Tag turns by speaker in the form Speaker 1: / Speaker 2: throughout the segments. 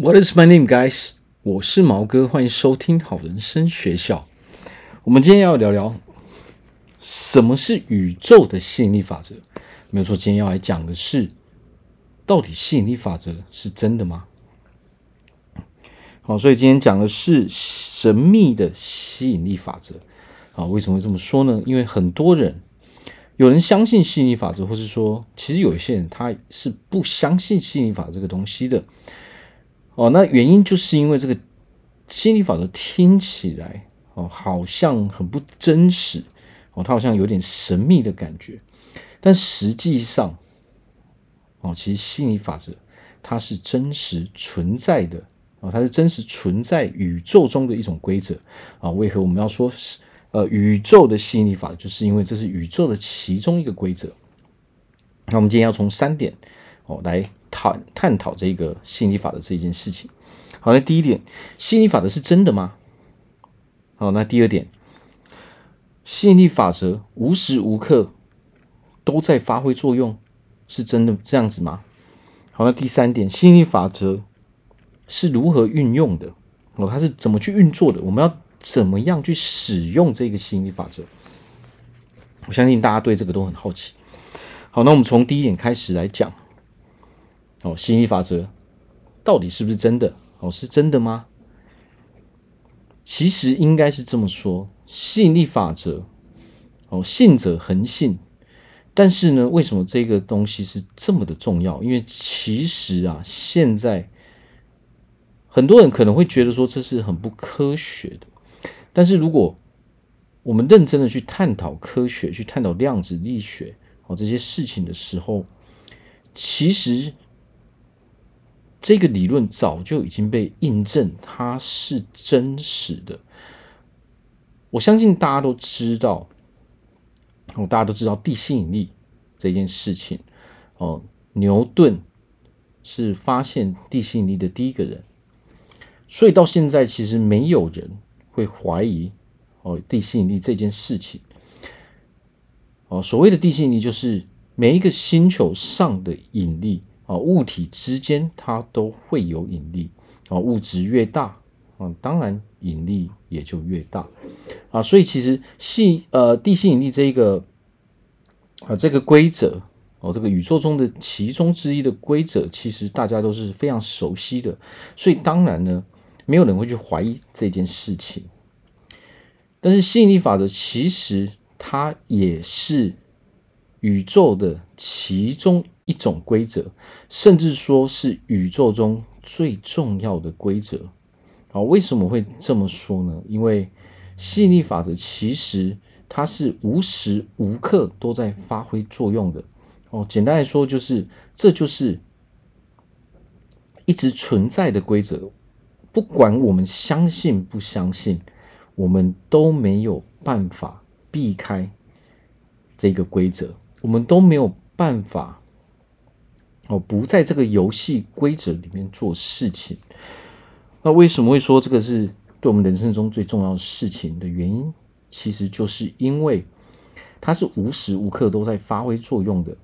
Speaker 1: What is my name, guys？我是毛哥，欢迎收听好人生学校。我们今天要聊聊什么是宇宙的吸引力法则。没有错，今天要来讲的是，到底吸引力法则是真的吗？好，所以今天讲的是神秘的吸引力法则。啊，为什么会这么说呢？因为很多人，有人相信吸引力法则，或是说，其实有一些人他是不相信吸引力法则这个东西的。哦，那原因就是因为这个吸引力法则听起来哦，好像很不真实哦，它好像有点神秘的感觉，但实际上哦，其实心理法则它是真实存在的哦，它是真实存在宇宙中的一种规则啊。为何我们要说是呃宇宙的吸引力法则？就是因为这是宇宙的其中一个规则。那我们今天要从三点哦来。探探讨这个吸引力法则这一件事情。好，那第一点，吸引力法则是真的吗？好，那第二点，吸引力法则无时无刻都在发挥作用，是真的这样子吗？好，那第三点，吸引力法则是如何运用的？哦，它是怎么去运作的？我们要怎么样去使用这个吸引力法则？我相信大家对这个都很好奇。好，那我们从第一点开始来讲。哦，吸引力法则到底是不是真的？哦，是真的吗？其实应该是这么说，吸引力法则，哦，信者恒信。但是呢，为什么这个东西是这么的重要？因为其实啊，现在很多人可能会觉得说这是很不科学的。但是如果我们认真的去探讨科学，去探讨量子力学哦这些事情的时候，其实。这个理论早就已经被印证，它是真实的。我相信大家都知道，哦，大家都知道地心引力这件事情。哦，牛顿是发现地心引力的第一个人，所以到现在其实没有人会怀疑哦地心引力这件事情。哦，所谓的地心引力就是每一个星球上的引力。啊，物体之间它都会有引力啊，物质越大啊，当然引力也就越大啊。所以其实系呃地心引力这一个啊这个规则哦，这个宇宙中的其中之一的规则，其实大家都是非常熟悉的。所以当然呢，没有人会去怀疑这件事情。但是吸引力法则其实它也是宇宙的其中。一种规则，甚至说是宇宙中最重要的规则。啊，为什么会这么说呢？因为吸引力法则其实它是无时无刻都在发挥作用的。哦，简单来说就是，这就是一直存在的规则。不管我们相信不相信，我们都没有办法避开这个规则，我们都没有办法。哦，不在这个游戏规则里面做事情。那为什么会说这个是对我们人生中最重要的事情的原因？其实就是因为它是无时无刻都在发挥作用的。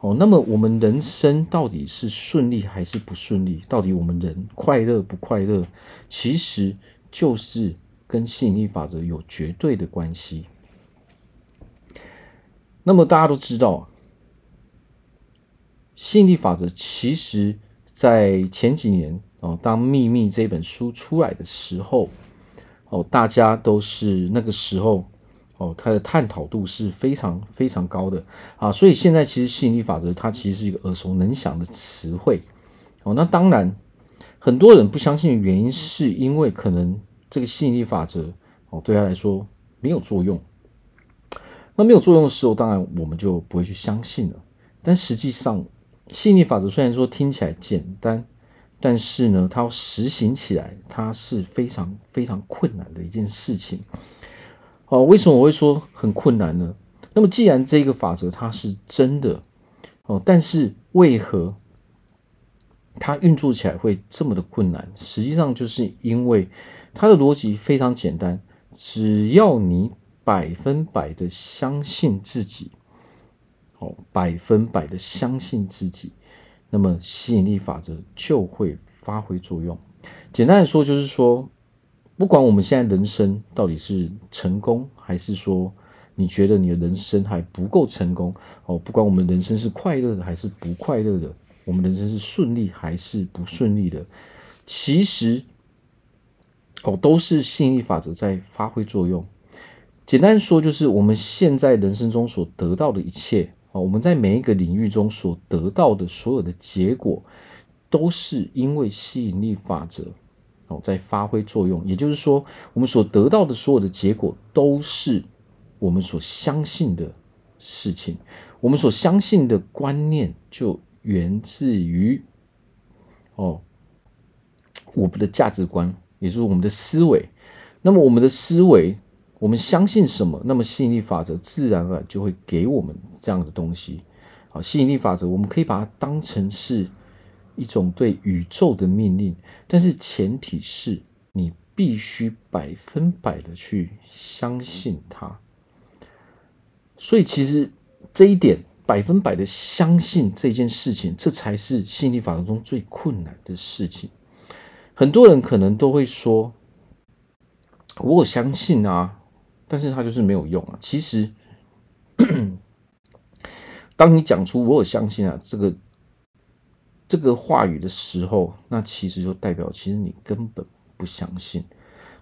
Speaker 1: 哦，那么我们人生到底是顺利还是不顺利？到底我们人快乐不快乐？其实就是跟吸引力法则有绝对的关系。那么大家都知道。吸引力法则其实，在前几年哦，当《秘密》这本书出来的时候，哦，大家都是那个时候哦，它的探讨度是非常非常高的啊。所以现在其实吸引力法则它其实是一个耳熟能详的词汇哦。那当然，很多人不相信的原因是因为可能这个吸引力法则哦，对他来说没有作用。那没有作用的时候，当然我们就不会去相信了。但实际上，吸引力法则虽然说听起来简单，但是呢，它实行起来它是非常非常困难的一件事情。哦，为什么我会说很困难呢？那么既然这个法则它是真的，哦，但是为何它运作起来会这么的困难？实际上就是因为它的逻辑非常简单，只要你百分百的相信自己。哦，百分百的相信自己，那么吸引力法则就会发挥作用。简单的说，就是说，不管我们现在人生到底是成功，还是说你觉得你的人生还不够成功哦，不管我们人生是快乐的还是不快乐的，我们人生是顺利还是不顺利的，其实哦，都是吸引力法则在发挥作用。简单说，就是我们现在人生中所得到的一切我们在每一个领域中所得到的所有的结果，都是因为吸引力法则哦在发挥作用。也就是说，我们所得到的所有的结果，都是我们所相信的事情。我们所相信的观念，就源自于哦我们的价值观，也就是我们的思维。那么，我们的思维。我们相信什么，那么吸引力法则自然而然就会给我们这样的东西。好，吸引力法则我们可以把它当成是一种对宇宙的命令，但是前提是你必须百分百的去相信它。所以，其实这一点百分百的相信这件事情，这才是吸引力法则中最困难的事情。很多人可能都会说：“我相信啊。”但是它就是没有用啊！其实，当你讲出“我有相信啊”这个这个话语的时候，那其实就代表其实你根本不相信。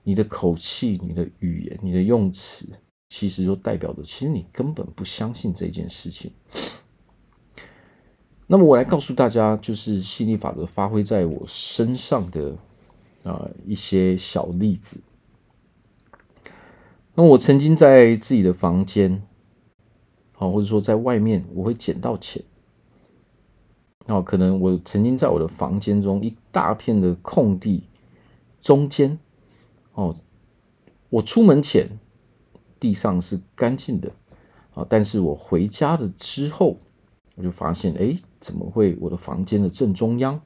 Speaker 1: 你的口气、你的语言、你的用词，其实就代表着其实你根本不相信这件事情。那么，我来告诉大家，就是吸引力法则发挥在我身上的啊、一些小例子。那我曾经在自己的房间，好，或者说在外面，我会捡到钱。那可能我曾经在我的房间中一大片的空地中间，哦，我出门前地上是干净的，啊，但是我回家了之后，我就发现，哎，怎么会我的房间的正中央，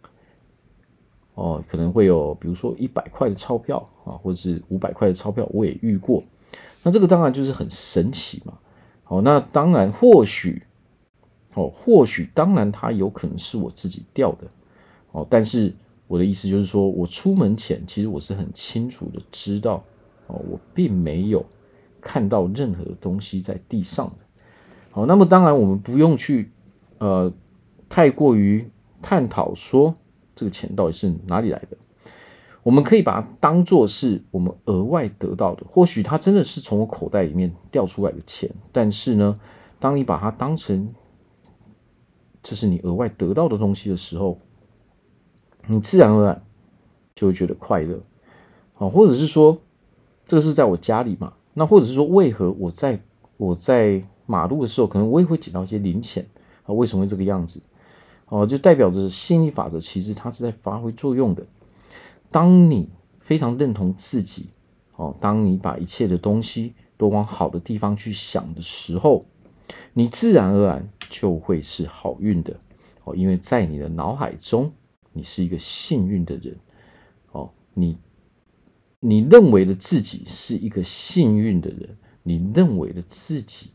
Speaker 1: 哦，可能会有比如说一百块的钞票啊，或者是五百块的钞票，我也遇过。那这个当然就是很神奇嘛，好，那当然或许，哦，或许当然它有可能是我自己掉的，哦，但是我的意思就是说，我出门前其实我是很清楚的知道，哦，我并没有看到任何东西在地上的，好，那么当然我们不用去呃太过于探讨说这个钱到底是哪里来的。我们可以把它当做是我们额外得到的，或许它真的是从我口袋里面掉出来的钱，但是呢，当你把它当成这是你额外得到的东西的时候，你自然而然就会觉得快乐，啊，或者是说这个是在我家里嘛，那或者是说为何我在我在马路的时候，可能我也会捡到一些零钱啊？为什么会这个样子？哦，就代表着吸引力法则其实它是在发挥作用的。当你非常认同自己，哦，当你把一切的东西都往好的地方去想的时候，你自然而然就会是好运的，哦，因为在你的脑海中，你是一个幸运的人，哦，你你认为的自己是一个幸运的人，你认为的自己，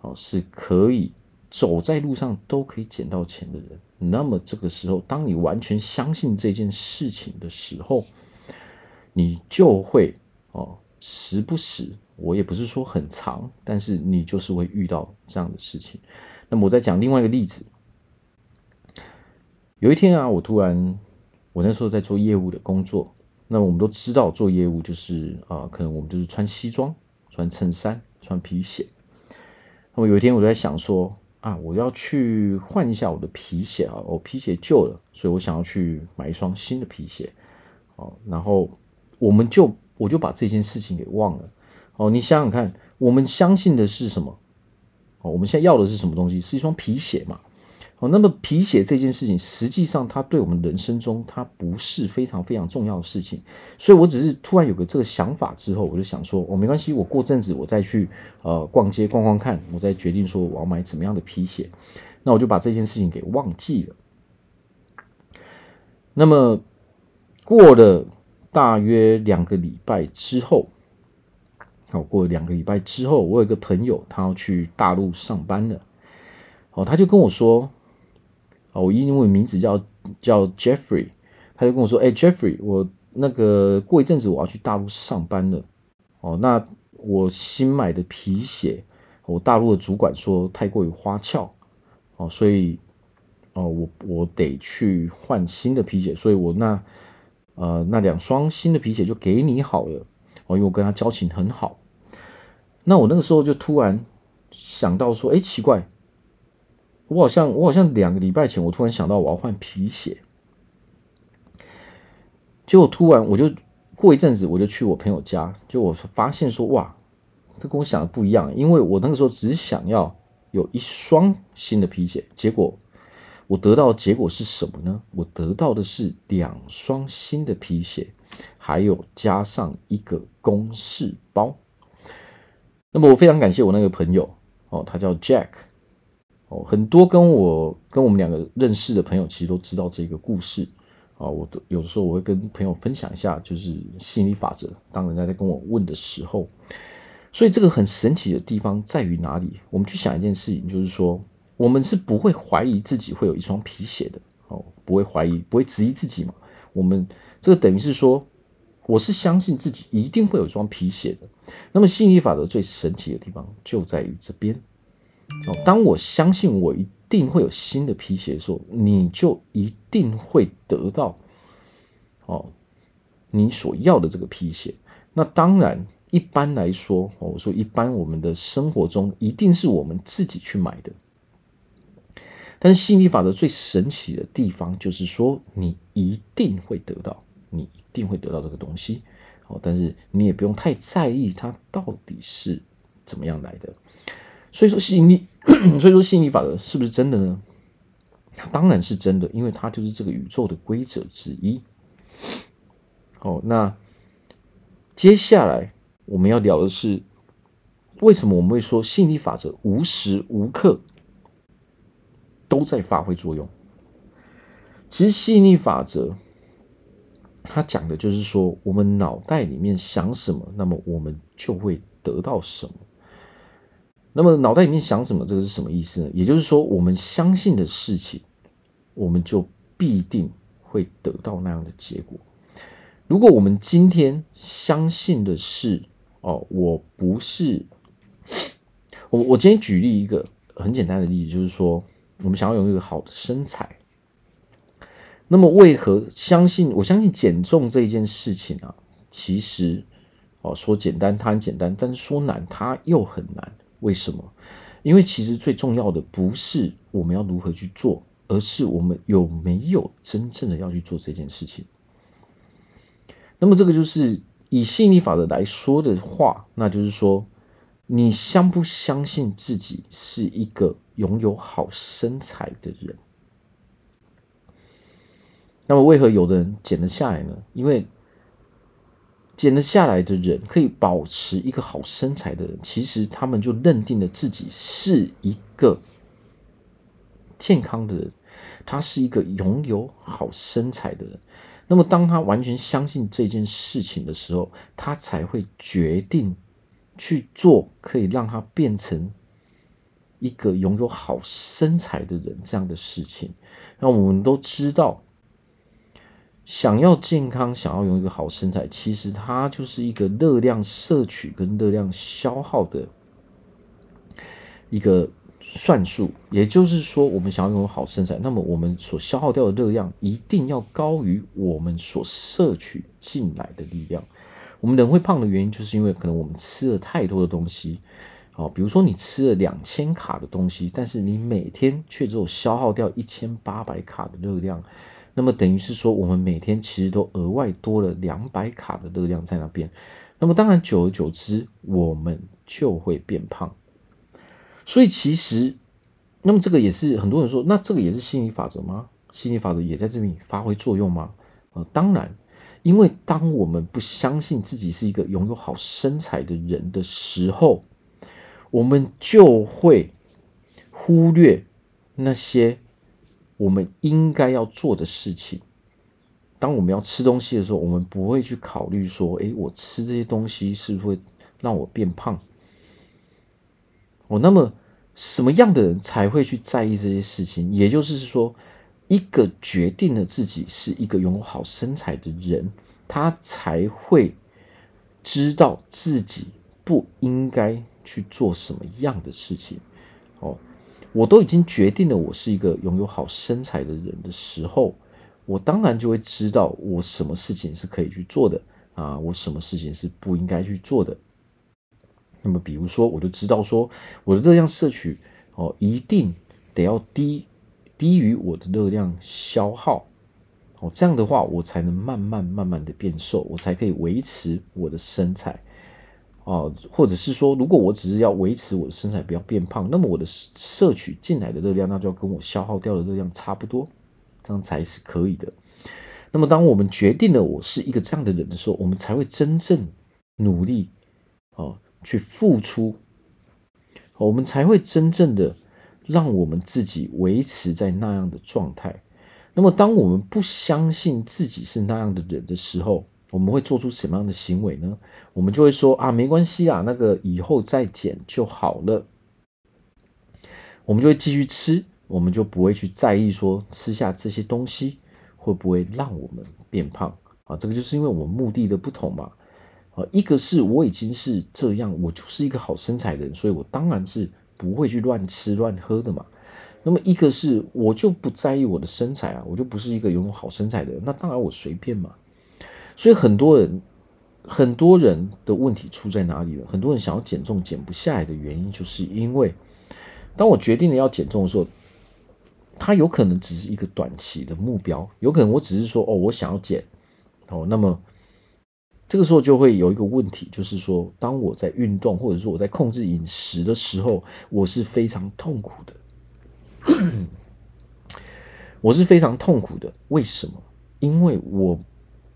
Speaker 1: 哦，是可以走在路上都可以捡到钱的人。那么这个时候，当你完全相信这件事情的时候，你就会哦，时不时，我也不是说很长，但是你就是会遇到这样的事情。那么我再讲另外一个例子，有一天啊，我突然，我那时候在做业务的工作，那我们都知道做业务就是啊、可能我们就是穿西装、穿衬衫、穿皮鞋。那么有一天我在想说。啊，我要去换一下我的皮鞋啊！我皮鞋旧了，所以我想要去买一双新的皮鞋。哦，然后我们就我就把这件事情给忘了。哦，你想想看，我们相信的是什么？哦，我们现在要的是什么东西？是一双皮鞋嘛？哦，那么皮鞋这件事情，实际上它对我们人生中它不是非常非常重要的事情，所以我只是突然有个这个想法之后，我就想说，我、哦、没关系，我过阵子我再去呃逛街逛逛看，我再决定说我要买怎么样的皮鞋，那我就把这件事情给忘记了。那么过了大约两个礼拜之后，好，过了两个礼拜之后，我有一个朋友他要去大陆上班了，哦，他就跟我说。哦，我英文名字叫叫 Jeffrey，他就跟我说：“哎，Jeffrey，我那个过一阵子我要去大陆上班了。哦，那我新买的皮鞋，我大陆的主管说太过于花俏，哦，所以哦，我我得去换新的皮鞋，所以我那呃那两双新的皮鞋就给你好了。哦，因为我跟他交情很好。那我那个时候就突然想到说，哎，奇怪，我好像我好像两个礼拜前，我突然想到我要换皮鞋。”结果突然，我就过一阵子，我就去我朋友家，就我发现说，哇，这跟我想的不一样。因为我那个时候只想要有一双新的皮鞋，结果我得到的结果是什么呢？我得到的是两双新的皮鞋，还有加上一个公事包。那么我非常感谢我那个朋友哦，他叫 Jack 哦，很多跟我跟我们两个认识的朋友其实都知道这个故事。啊，我都有的时候我会跟朋友分享一下，就是吸引力法则。当人家在跟我问的时候，所以这个很神奇的地方在于哪里？我们去想一件事情，就是说，我们是不会怀疑自己会有一双皮鞋的，哦，不会怀疑，不会质疑自己嘛。我们这个等于是说，我是相信自己一定会有一双皮鞋的。那么吸引力法则最神奇的地方就在于这边。哦，当我相信我一。定会有新的皮鞋的时候，你就一定会得到哦，你所要的这个皮鞋。那当然，一般来说，我说一般我们的生活中一定是我们自己去买的。但是吸引力法则最神奇的地方就是说，你一定会得到，你一定会得到这个东西。哦，但是你也不用太在意它到底是怎么样来的。所以说吸引力，所以说吸引力法则是不是真的呢？当然是真的，因为它就是这个宇宙的规则之一。哦，那接下来我们要聊的是，为什么我们会说吸引力法则无时无刻都在发挥作用？其实吸引力法则它讲的就是说，我们脑袋里面想什么，那么我们就会得到什么。那么脑袋里面想什么，这个是什么意思呢？也就是说，我们相信的事情，我们就必定会得到那样的结果。如果我们今天相信的是，哦，我不是，我我今天举例一个很简单的例子，就是说，我们想要有一个好的身材，那么为何相信？我相信减重这一件事情啊，其实，哦，说简单它很简单，但是说难它又很难。为什么？因为其实最重要的不是我们要如何去做，而是我们有没有真正的要去做这件事情。那么这个就是以吸引力法则来说的话，那就是说，你相不相信自己是一个拥有好身材的人？那么为何有的人减得下来呢？因为减得下来的人，可以保持一个好身材的人，其实他们就认定了自己是一个健康的人，他是一个拥有好身材的人。那么，当他完全相信这件事情的时候，他才会决定去做可以让他变成一个拥有好身材的人这样的事情。那我们都知道。想要健康，想要拥有一个好身材，其实它就是一个热量摄取跟热量消耗的一个算术。也就是说，我们想要拥有好身材，那么我们所消耗掉的热量一定要高于我们所摄取进来的力量。我们人会胖的原因，就是因为可能我们吃了太多的东西。哦，比如说你吃了两千卡的东西，但是你每天却只有消耗掉一千八百卡的热量。那么等于是说，我们每天其实都额外多了两百卡的热量在那边。那么当然，久而久之，我们就会变胖。所以其实，那么这个也是很多人说，那这个也是吸引力法则吗？吸引力法则也在这里发挥作用吗？呃，当然，因为当我们不相信自己是一个拥有好身材的人的时候，我们就会忽略那些。我们应该要做的事情，当我们要吃东西的时候，我们不会去考虑说：“诶，我吃这些东西是不是会让我变胖？”哦，那么什么样的人才会去在意这些事情？也就是说，一个决定了自己是一个拥有好身材的人，他才会知道自己不应该去做什么样的事情。哦，我都已经决定了我是一个拥有好身材的人的时候，我当然就会知道我什么事情是可以去做的啊，我什么事情是不应该去做的。那么，比如说，我就知道说我的热量摄取哦，一定得要低。低于我的热量消耗，哦，这样的话我才能慢慢慢慢的变瘦，我才可以维持我的身材，哦，或者是说，如果我只是要维持我的身材不要变胖，那么我的摄取进来的热量，那就要跟我消耗掉的热量差不多，这样才是可以的。那么，当我们决定了我是一个这样的人的时候，我们才会真正努力，哦，去付出，我们才会真正的。让我们自己维持在那样的状态。那么，当我们不相信自己是那样的人的时候，我们会做出什么样的行为呢？我们就会说啊，没关系啊，那个以后再减就好了。我们就会继续吃，我们就不会去在意说吃下这些东西会不会让我们变胖啊。这个就是因为我们目的的不同嘛。啊，一个是我已经是这样，我就是一个好身材的人，所以我当然是。不会去乱吃乱喝的嘛。那么一个是我就不在意我的身材啊，我就不是一个拥有好身材的人，那当然我随便嘛。所以很多人很多人的问题出在哪里了？很多人想要减重减不下来的原因，就是因为当我决定了要减重的时候，它有可能只是一个短期的目标，有可能我只是说哦，我想要减哦，那么。这个时候就会有一个问题，就是说，当我在运动或者说我在控制饮食的时候，我是非常痛苦的。我是非常痛苦的，为什么？因为我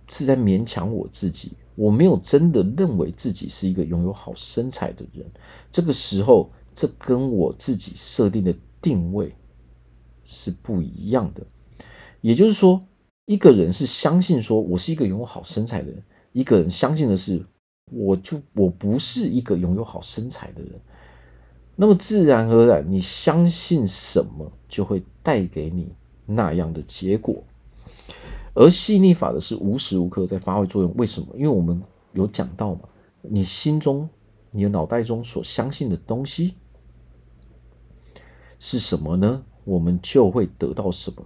Speaker 1: 是在勉强我自己，我没有真的认为自己是一个拥有好身材的人。这个时候，这跟我自己设定的定位是不一样的。也就是说，一个人是相信说我是一个拥有好身材的人。一个人相信的是，我就我不是一个拥有好身材的人，那么自然而然，你相信什么，就会带给你那样的结果。而吸引力法则是无时无刻在发挥作用。为什么？因为我们有讲到嘛，你心中、你的脑袋中所相信的东西是什么呢？我们就会得到什么。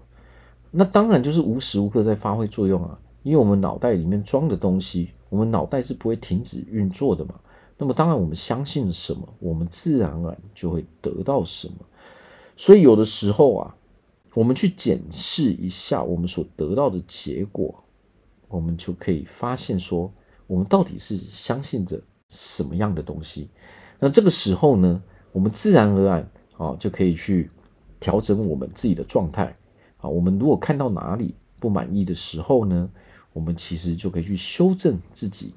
Speaker 1: 那当然就是无时无刻在发挥作用啊。因为我们脑袋里面装的东西，我们脑袋是不会停止运作的嘛。那么当然，我们相信什么，我们自然而然就会得到什么。所以有的时候啊，我们去检视一下我们所得到的结果，我们就可以发现说，我们到底是相信着什么样的东西。那这个时候呢，我们自然而然啊，就可以去调整我们自己的状态啊。我们如果看到哪里不满意的时候呢，我们其实就可以去修正自己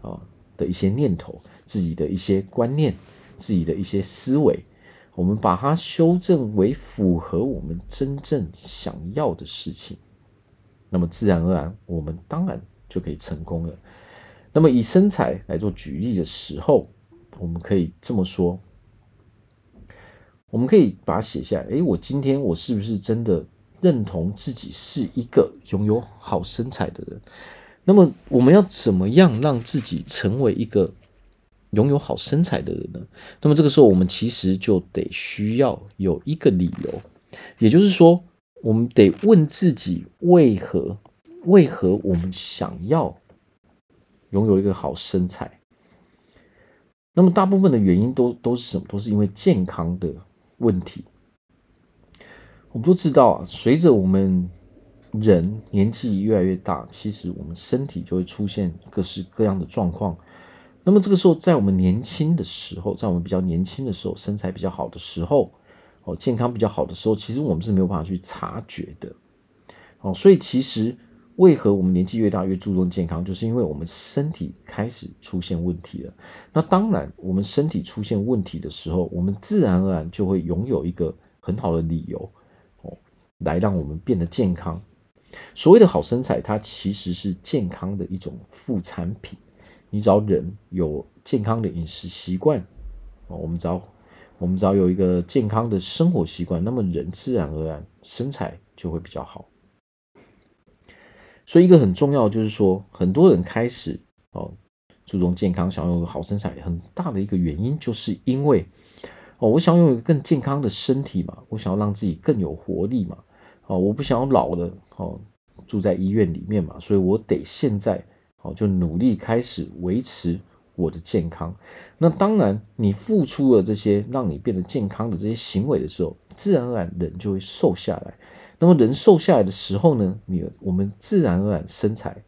Speaker 1: 啊的一些念头，自己的一些观念，自己的一些思维，我们把它修正为符合我们真正想要的事情，那么自然而然，我们当然就可以成功了。那么以身材来做举例的时候，我们可以这么说，我们可以把它写下来。诶，我今天我是不是真的？认同自己是一个拥有好身材的人，那么我们要怎么样让自己成为一个拥有好身材的人呢？那么这个时候，我们其实就得需要有一个理由，也就是说，我们得问自己为何？为何我们想要拥有一个好身材？那么大部分的原因都都是什么？都是因为健康的问题。我们都知道啊，随着我们人年纪越来越大，其实我们身体就会出现各式各样的状况。那么这个时候，在我们年轻的时候，在我们比较年轻的时候，身材比较好的时候，哦，健康比较好的时候，其实我们是没有办法去察觉的。哦，所以其实为何我们年纪越大越注重健康，就是因为我们身体开始出现问题了。那当然，我们身体出现问题的时候，我们自然而然就会拥有一个很好的理由。哦来让我们变得健康。所谓的好身材，它其实是健康的一种副产品。你只要人有健康的饮食习惯，哦，我们只要我们只要有一个健康的生活习惯，那么人自然而然身材就会比较好。所以一个很重要就是说，很多人开始哦注重健康，想要有个好身材，很大的一个原因就是因为哦，我想拥有一个更健康的身体嘛，我想要让自己更有活力嘛，哦，我不想要老了哦住在医院里面嘛，所以我得现在哦就努力开始维持。我的健康，那当然，你付出了这些让你变得健康的这些行为的时候，自然而然人就会瘦下来。那么人瘦下来的时候呢，你我们自然而然身材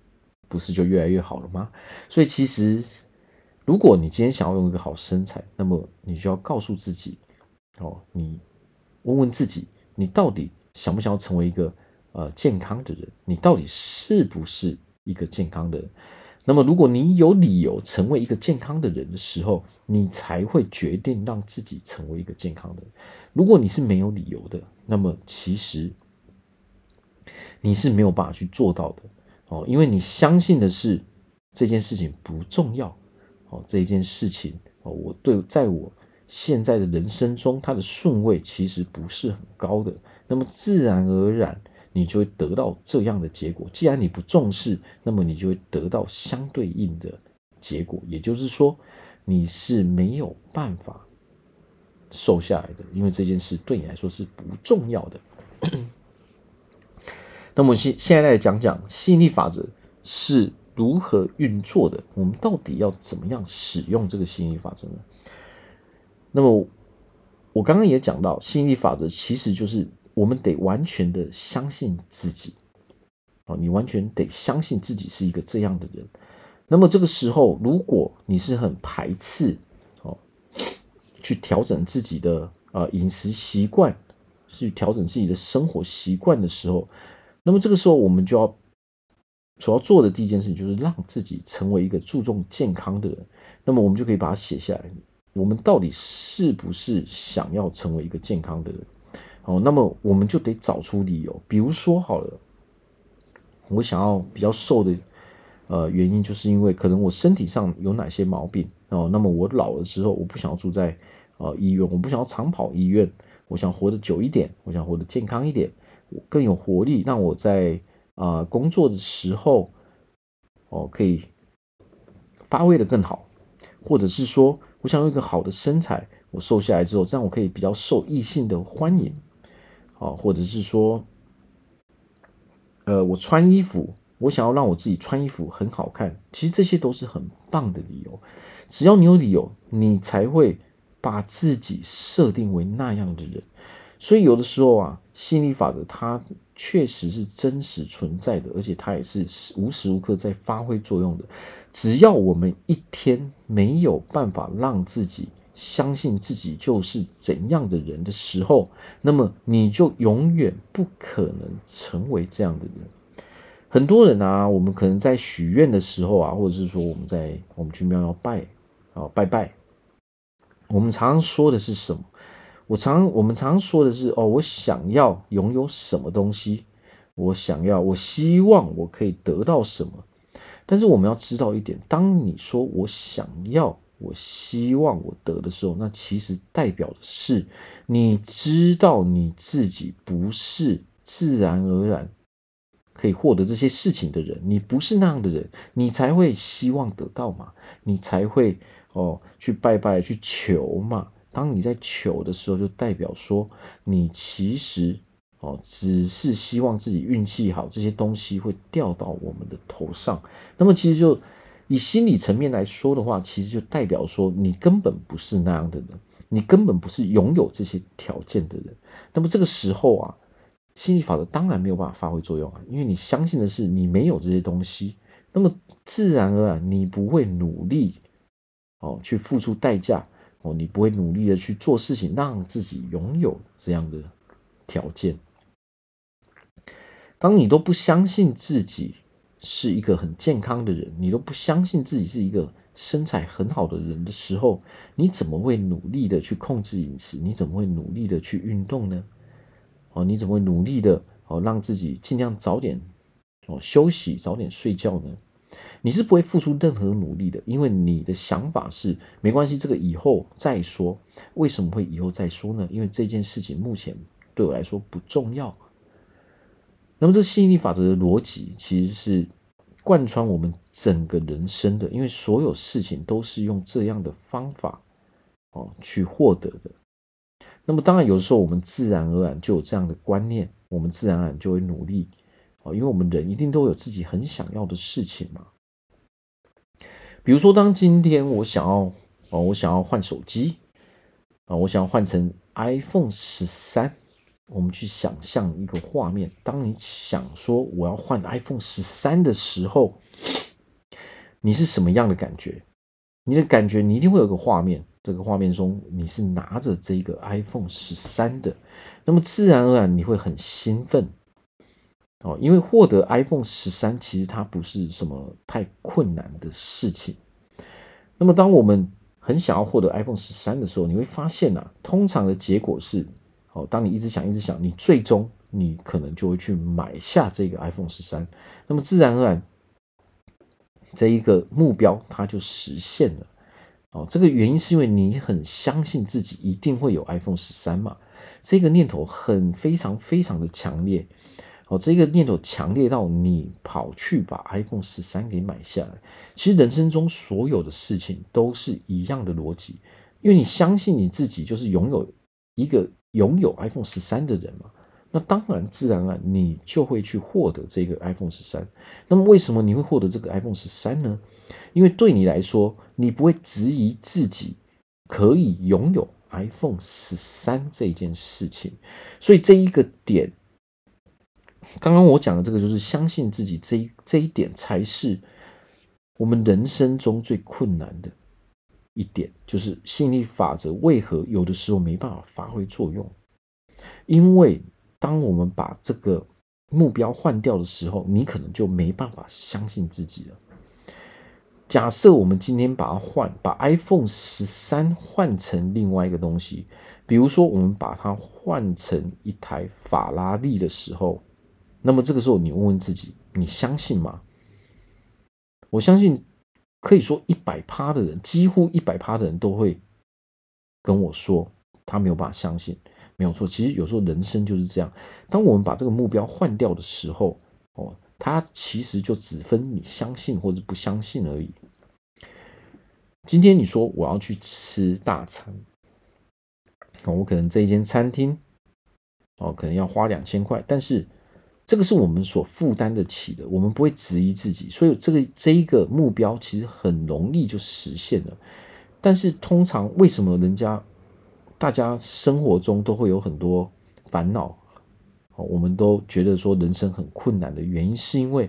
Speaker 1: 不是就越来越好了吗？所以其实，如果你今天想要用一个好身材，那么你就要告诉自己，哦，你问问自己，你到底想不想要成为一个呃健康的人？你到底是不是一个健康的人？那么，如果你有理由成为一个健康的人的时候，你才会决定让自己成为一个健康的人。如果你是没有理由的，那么其实你是没有办法去做到的哦，因为你相信的是这件事情不重要哦，这件事情哦，我对在我现在的人生中，它的顺位其实不是很高的，那么自然而然。你就会得到这样的结果。既然你不重视，那么你就会得到相对应的结果。也就是说，你是没有办法瘦下来的，因为这件事对你来说是不重要的。那么现现在来讲讲吸引力法则是如何运作的，我们到底要怎么样使用这个吸引力法则呢？那么我刚刚也讲到，吸引力法则其实就是。我们得完全的相信自己，哦，你完全得相信自己是一个这样的人。那么这个时候，如果你是很排斥哦，去调整自己的呃饮食习惯，去调整自己的生活习惯的时候，那么这个时候我们就要所要做的第一件事情，就是让自己成为一个注重健康的人。那么我们就可以把它写下来，我们到底是不是想要成为一个健康的人？哦，那么我们就得找出理由，比如说好了，我想要比较瘦的，呃，原因就是因为可能我身体上有哪些毛病哦，那么我老了之后，我不想要住在呃医院，我不想要常跑医院，我想活得久一点，我想活得健康一点，我更有活力，让我在啊、呃、工作的时候哦可以发挥的更好，或者是说我想要一个好的身材，我瘦下来之后，这样我可以比较受异性的欢迎。啊，或者是说，呃，我穿衣服，我想要让我自己穿衣服很好看，其实这些都是很棒的理由。只要你有理由，你才会把自己设定为那样的人。所以有的时候啊，吸引力法则它确实是真实存在的，而且它也是无时无刻在发挥作用的。只要我们一天没有办法让自己。相信自己就是怎样的人的时候，那么你就永远不可能成为这样的人。很多人啊，我们可能在许愿的时候啊，或者是说我们在我们去庙要拜啊拜拜，我们常常说的是什么？我常我们常常说的是哦，我想要拥有什么东西，我想要，我希望我可以得到什么。但是我们要知道一点，当你说我想要。我希望我得的时候，那其实代表的是你知道你自己不是自然而然可以获得这些事情的人，你不是那样的人，你才会希望得到嘛，你才会哦去拜拜去求嘛。当你在求的时候，就代表说你其实哦只是希望自己运气好，这些东西会掉到我们的头上。那么其实就。以心理层面来说的话，其实就代表说你根本不是那样的人，你根本不是拥有这些条件的人。那么这个时候啊，心理法则当然没有办法发挥作用啊，因为你相信的是你没有这些东西，那么自然而然你不会努力哦去付出代价哦，你不会努力的去做事情，让自己拥有这样的条件。当你都不相信自己。是一个很健康的人，你都不相信自己是一个身材很好的人的时候，你怎么会努力的去控制饮食？你怎么会努力的去运动呢？哦，你怎么会努力的哦让自己尽量早点哦休息，早点睡觉呢？你是不会付出任何努力的，因为你的想法是没关系，这个以后再说。为什么会以后再说呢？因为这件事情目前对我来说不重要。那么这吸引力法则的逻辑其实是贯穿我们整个人生的，因为所有事情都是用这样的方法哦去获得的。那么当然，有时候我们自然而然就有这样的观念，我们自然而然就会努力哦，因为我们人一定都有自己很想要的事情嘛。比如说，当今天我想要哦，我想要换手机啊，我想要换成 iPhone 十三。我们去想象一个画面，当你想说我要换 iPhone 十三的时候，你是什么样的感觉？你的感觉，你一定会有个画面。这个画面中，你是拿着这个 iPhone 十三的，那么自然而然你会很兴奋哦，因为获得 iPhone 十三其实它不是什么太困难的事情。那么当我们很想要获得 iPhone 十三的时候，你会发现啊，通常的结果是。哦，当你一直想，一直想，你最终你可能就会去买下这个 iPhone 十三，那么自然而然，这一个目标它就实现了。哦，这个原因是因为你很相信自己一定会有 iPhone 十三嘛，这个念头很非常非常的强烈。哦，这个念头强烈到你跑去把 iPhone 十三给买下来。其实人生中所有的事情都是一样的逻辑，因为你相信你自己就是拥有一个。拥有 iPhone 十三的人嘛，那当然自然而然你就会去获得这个 iPhone 十三。那么为什么你会获得这个 iPhone 十三呢？因为对你来说，你不会质疑自己可以拥有 iPhone 十三这件事情。所以这一个点，刚刚我讲的这个就是相信自己这一这一点才是我们人生中最困难的。一点就是吸引力法则为何有的时候没办法发挥作用？因为当我们把这个目标换掉的时候，你可能就没办法相信自己了。假设我们今天把它换，把 iPhone 十三换成另外一个东西，比如说我们把它换成一台法拉利的时候，那么这个时候你问问自己，你相信吗？我相信。可以说一百趴的人，几乎一百趴的人都会跟我说，他没有办法相信，没有错。其实有时候人生就是这样，当我们把这个目标换掉的时候，哦，它其实就只分你相信或者不相信而已。今天你说我要去吃大餐，哦，我可能这一间餐厅，哦，可能要花两千块，但是。这个是我们所负担得起的，我们不会质疑自己，所以这个这一个目标其实很容易就实现了。但是通常为什么人家大家生活中都会有很多烦恼？哦我们都觉得说人生很困难的原因，是因为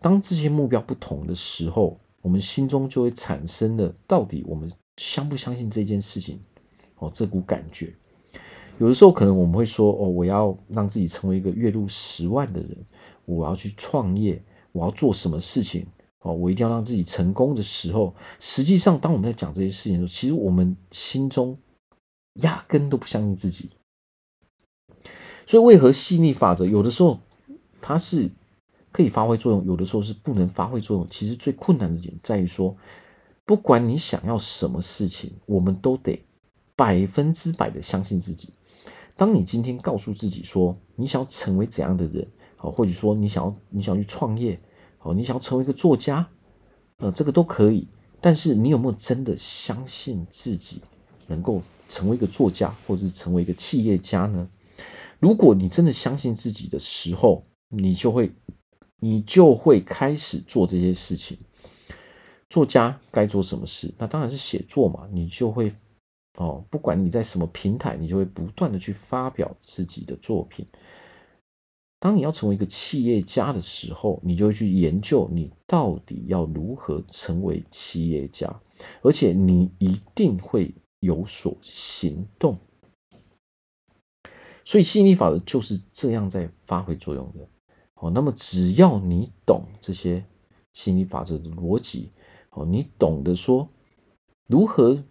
Speaker 1: 当这些目标不同的时候，我们心中就会产生了到底我们相不相信这件事情？哦，这股感觉。有的时候可能我们会说哦，我要让自己成为一个月入十万的人，我要去创业，我要做什么事情哦，我一定要让自己成功的时候，实际上当我们在讲这些事情的时候，其实我们心中压根都不相信自己。所以为何吸引力法则有的时候它是可以发挥作用，有的时候是不能发挥作用？其实最困难的点在于说，不管你想要什么事情，我们都得百分之百的相信自己。当你今天告诉自己说你想要成为怎样的人，好，或者说你想要你想要去创业，好，你想要成为一个作家，呃，这个都可以。但是你有没有真的相信自己能够成为一个作家，或者是成为一个企业家呢？如果你真的相信自己的时候，你就会你就会开始做这些事情。作家该做什么事？那当然是写作嘛，你就会。哦，不管你在什么平台，你就会不断的去发表自己的作品。当你要成为一个企业家的时候，你就去研究你到底要如何成为企业家，而且你一定会有所行动。所以吸引力法则就是这样在发挥作用的。哦，那么只要你懂这些吸引力法则的逻辑，哦，你懂得说如何。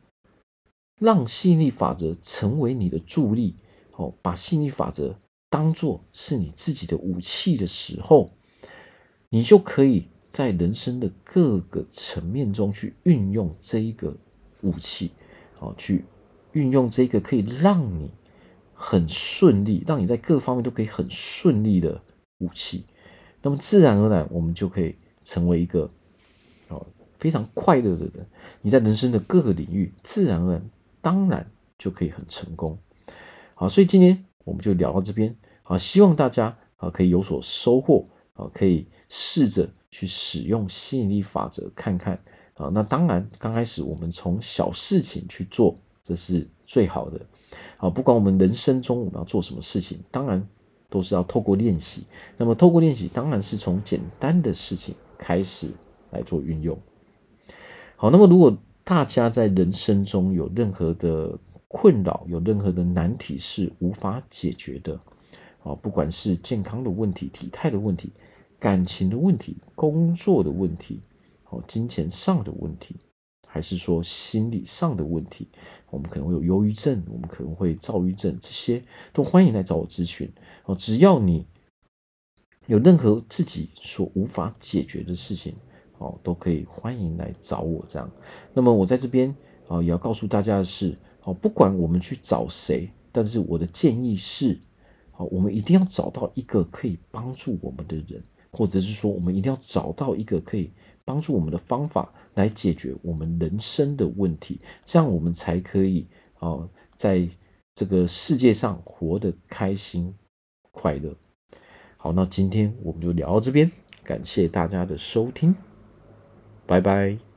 Speaker 1: 让吸引力法则成为你的助力，哦，把吸引力法则当做是你自己的武器的时候，你就可以在人生的各个层面中去运用这一个武器，哦，去运用这个可以让你很顺利，让你在各方面都可以很顺利的武器。那么自然而然，我们就可以成为一个哦非常快乐的人。你在人生的各个领域，自然而然，当然就可以很成功。好，所以今天我们就聊到这边。好，希望大家啊可以有所收获啊，可以试着去使用吸引力法则看看啊。那当然，刚开始我们从小事情去做，这是最好的。好，不管我们人生中我们要做什么事情，当然。都是要透过练习，那么透过练习，当然是从简单的事情开始来做运用。好，那么如果大家在人生中有任何的困扰，有任何的难题是无法解决的，啊，不管是健康的问题、体态的问题、感情的问题、工作的问题，哦，金钱上的问题。还是说心理上的问题，我们可能会有忧郁症，我们可能会躁郁症，这些都欢迎来找我咨询哦。只要你有任何自己所无法解决的事情哦，都可以欢迎来找我。这样，那么我在这边啊，也要告诉大家的是哦，不管我们去找谁，但是我的建议是，哦，我们一定要找到一个可以帮助我们的人，或者是说，我们一定要找到一个可以。帮助我们的方法来解决我们人生的问题，这样我们才可以啊，在这个世界上活得开心快乐。好，那今天我们就聊到这边，感谢大家的收听，拜拜。